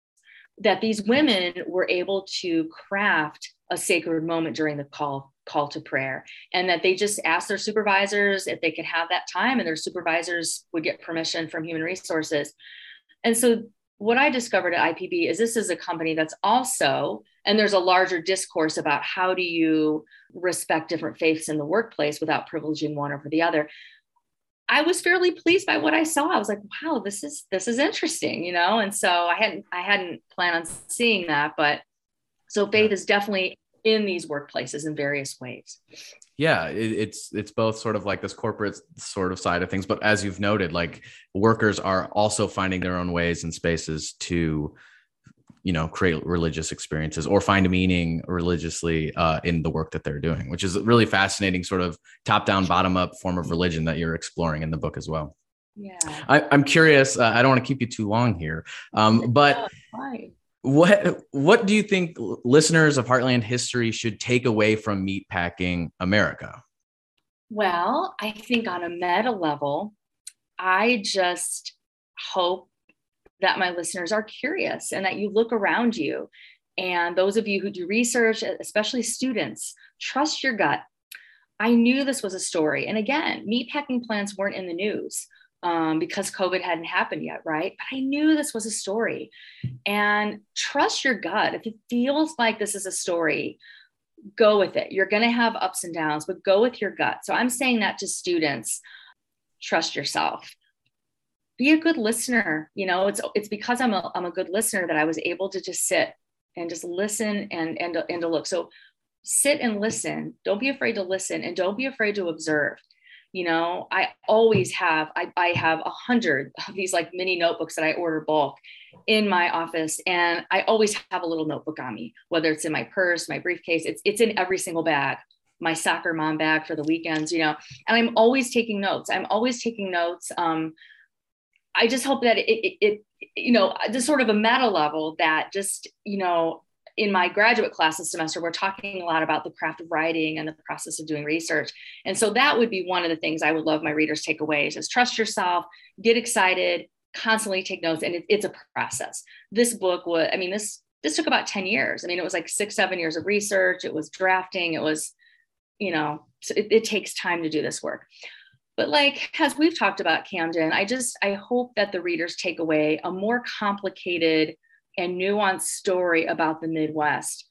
that these women were able to craft a sacred moment during the call call to prayer. And that they just asked their supervisors if they could have that time and their supervisors would get permission from human resources. And so what I discovered at IPB is this is a company that's also, and there's a larger discourse about how do you respect different faiths in the workplace without privileging one over the other. I was fairly pleased by what I saw. I was like, wow, this is this is interesting, you know. And so I hadn't I hadn't planned on seeing that, but so faith is definitely in these workplaces in various ways yeah it, it's it's both sort of like this corporate sort of side of things but as you've noted like workers are also finding their own ways and spaces to you know create religious experiences or find meaning religiously uh, in the work that they're doing which is a really fascinating sort of top down bottom up form of religion that you're exploring in the book as well. Yeah. I, am curious uh, i don't want to keep you too long here um, [LAUGHS] but what what do you think listeners of Heartland history should take away from meatpacking America? Well, I think on a meta level, I just hope that my listeners are curious and that you look around you. And those of you who do research, especially students, trust your gut. I knew this was a story. And again, meatpacking plants weren't in the news um, because COVID hadn't happened yet, right? But I knew this was a story. And trust your gut. If it feels like this is a story, go with it. You're going to have ups and downs, but go with your gut. So I'm saying that to students trust yourself. Be a good listener. You know, it's it's because I'm a, I'm a good listener that I was able to just sit and just listen and and and to look. So sit and listen. Don't be afraid to listen and don't be afraid to observe you know i always have i, I have a hundred of these like mini notebooks that i order bulk in my office and i always have a little notebook on me whether it's in my purse my briefcase it's, it's in every single bag my soccer mom bag for the weekends you know and i'm always taking notes i'm always taking notes um, i just hope that it, it, it you know just sort of a meta level that just you know in my graduate class this semester, we're talking a lot about the craft of writing and the process of doing research. And so that would be one of the things I would love my readers take away is trust yourself, get excited, constantly take notes. And it, it's a process. This book was, I mean, this, this took about 10 years. I mean, it was like six, seven years of research. It was drafting. It was, you know, it, it takes time to do this work. But like as we've talked about Camden, I just I hope that the readers take away a more complicated and nuanced story about the Midwest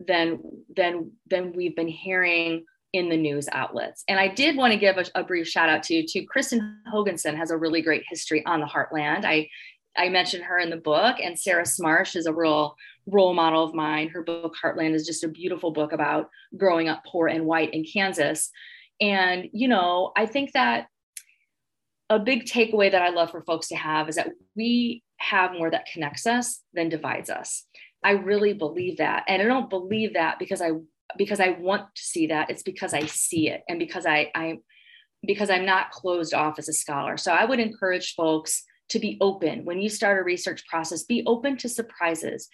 than than than we've been hearing in the news outlets. And I did want to give a, a brief shout out to to Kristin Hoganson has a really great history on the Heartland. I I mentioned her in the book, and Sarah Smarsh is a real role model of mine. Her book, Heartland, is just a beautiful book about growing up poor and white in Kansas. And, you know, I think that a big takeaway that I love for folks to have is that we have more that connects us than divides us. I really believe that. And I don't believe that because I because I want to see that. It's because I see it and because I I because I'm not closed off as a scholar. So I would encourage folks to be open when you start a research process, be open to surprises,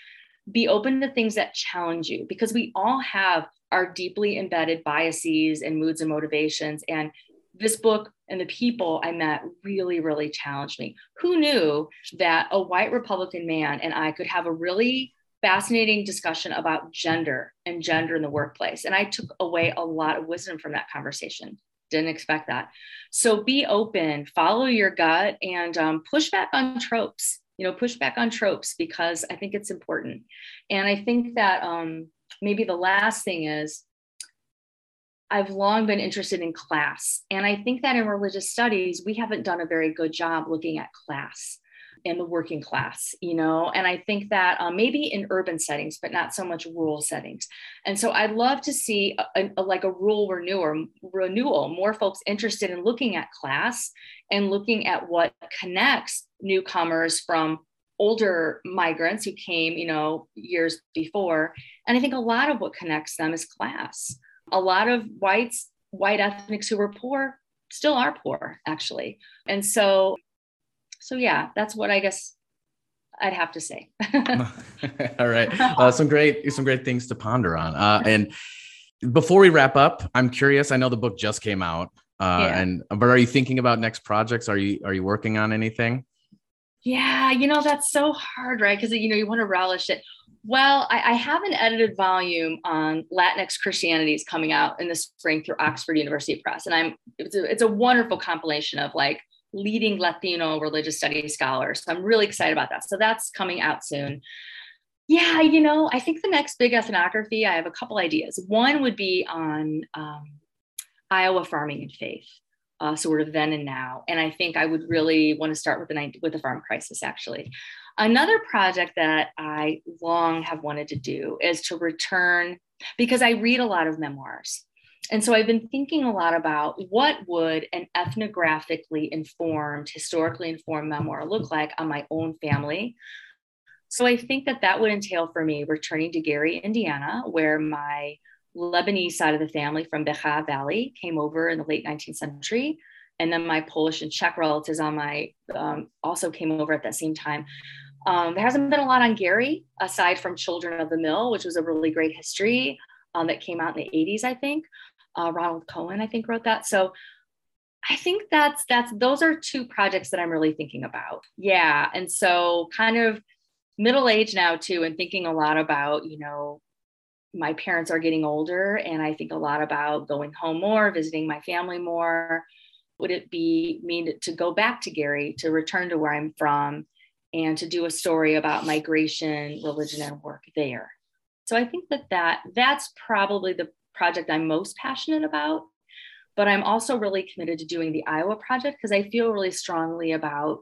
be open to things that challenge you because we all have our deeply embedded biases and moods and motivations. And this book and the people I met really, really challenged me. Who knew that a white Republican man and I could have a really fascinating discussion about gender and gender in the workplace? And I took away a lot of wisdom from that conversation didn't expect that. So be open, follow your gut, and um, push back on tropes. You know, push back on tropes because I think it's important. And I think that um, maybe the last thing is I've long been interested in class. And I think that in religious studies, we haven't done a very good job looking at class in the working class, you know, and I think that um, maybe in urban settings, but not so much rural settings. And so I'd love to see a, a, like a rural renewal, renewal, more folks interested in looking at class and looking at what connects newcomers from older migrants who came, you know, years before. And I think a lot of what connects them is class. A lot of whites, white ethnics who were poor still are poor actually. And so so yeah, that's what I guess I'd have to say. [LAUGHS] [LAUGHS] All right, uh, some great some great things to ponder on. Uh, and before we wrap up, I'm curious. I know the book just came out, uh, yeah. and but are you thinking about next projects? Are you are you working on anything? Yeah, you know that's so hard, right? Because you know you want to relish it. Well, I, I, have an edited volume on Latinx Christianities coming out in the spring through Oxford University Press, and I'm it's a, it's a wonderful compilation of like leading Latino religious studies scholars. So I'm really excited about that. So that's coming out soon. Yeah, you know, I think the next big ethnography, I have a couple ideas. One would be on um, Iowa farming and faith, uh, sort of then and now. And I think I would really want to start with the with the farm crisis. Actually, another project that I long have wanted to do is to return because I read a lot of memoirs and so I've been thinking a lot about what would an ethnographically informed, historically informed memoir look like on my own family. So I think that that would entail for me returning to Gary, Indiana, where my Lebanese side of the family from Bekaa Valley came over in the late 19th century. And then my Polish and Czech relatives on my um, also came over at that same time. Um, there hasn't been a lot on Gary aside from Children of the Mill, which was a really great history um, that came out in the 80s, I think uh, Ronald Cohen, I think, wrote that. So I think that's that's those are two projects that I'm really thinking about. Yeah, and so kind of middle age now too, and thinking a lot about you know my parents are getting older, and I think a lot about going home more, visiting my family more. Would it be mean to go back to Gary to return to where I'm from? and to do a story about migration, religion, and work there. So I think that that that's probably the project I'm most passionate about. But I'm also really committed to doing the Iowa project because I feel really strongly about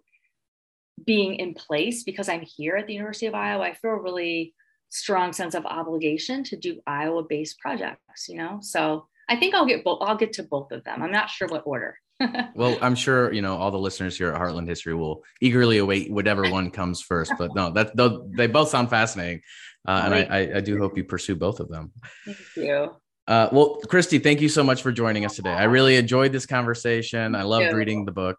being in place because I'm here at the University of Iowa. I feel a really strong sense of obligation to do Iowa based projects, you know? So I think I'll get both, I'll get to both of them. I'm not sure what order. [LAUGHS] well, I'm sure you know all the listeners here at Heartland History will eagerly await whatever one comes first. But no, that they both sound fascinating, uh, and I, I, do hope you pursue both of them. Thank you. Uh, well, Kristy, thank you so much for joining us today. I really enjoyed this conversation. I loved reading the book.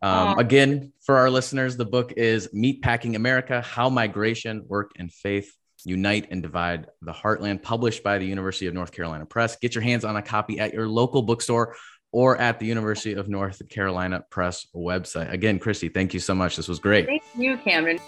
Um, again, for our listeners, the book is Meatpacking America How Migration, Work, and Faith Unite and Divide the Heartland, published by the University of North Carolina Press. Get your hands on a copy at your local bookstore or at the University of North Carolina Press website. Again, Kristy, thank you so much. This was great. Thank you, Cameron.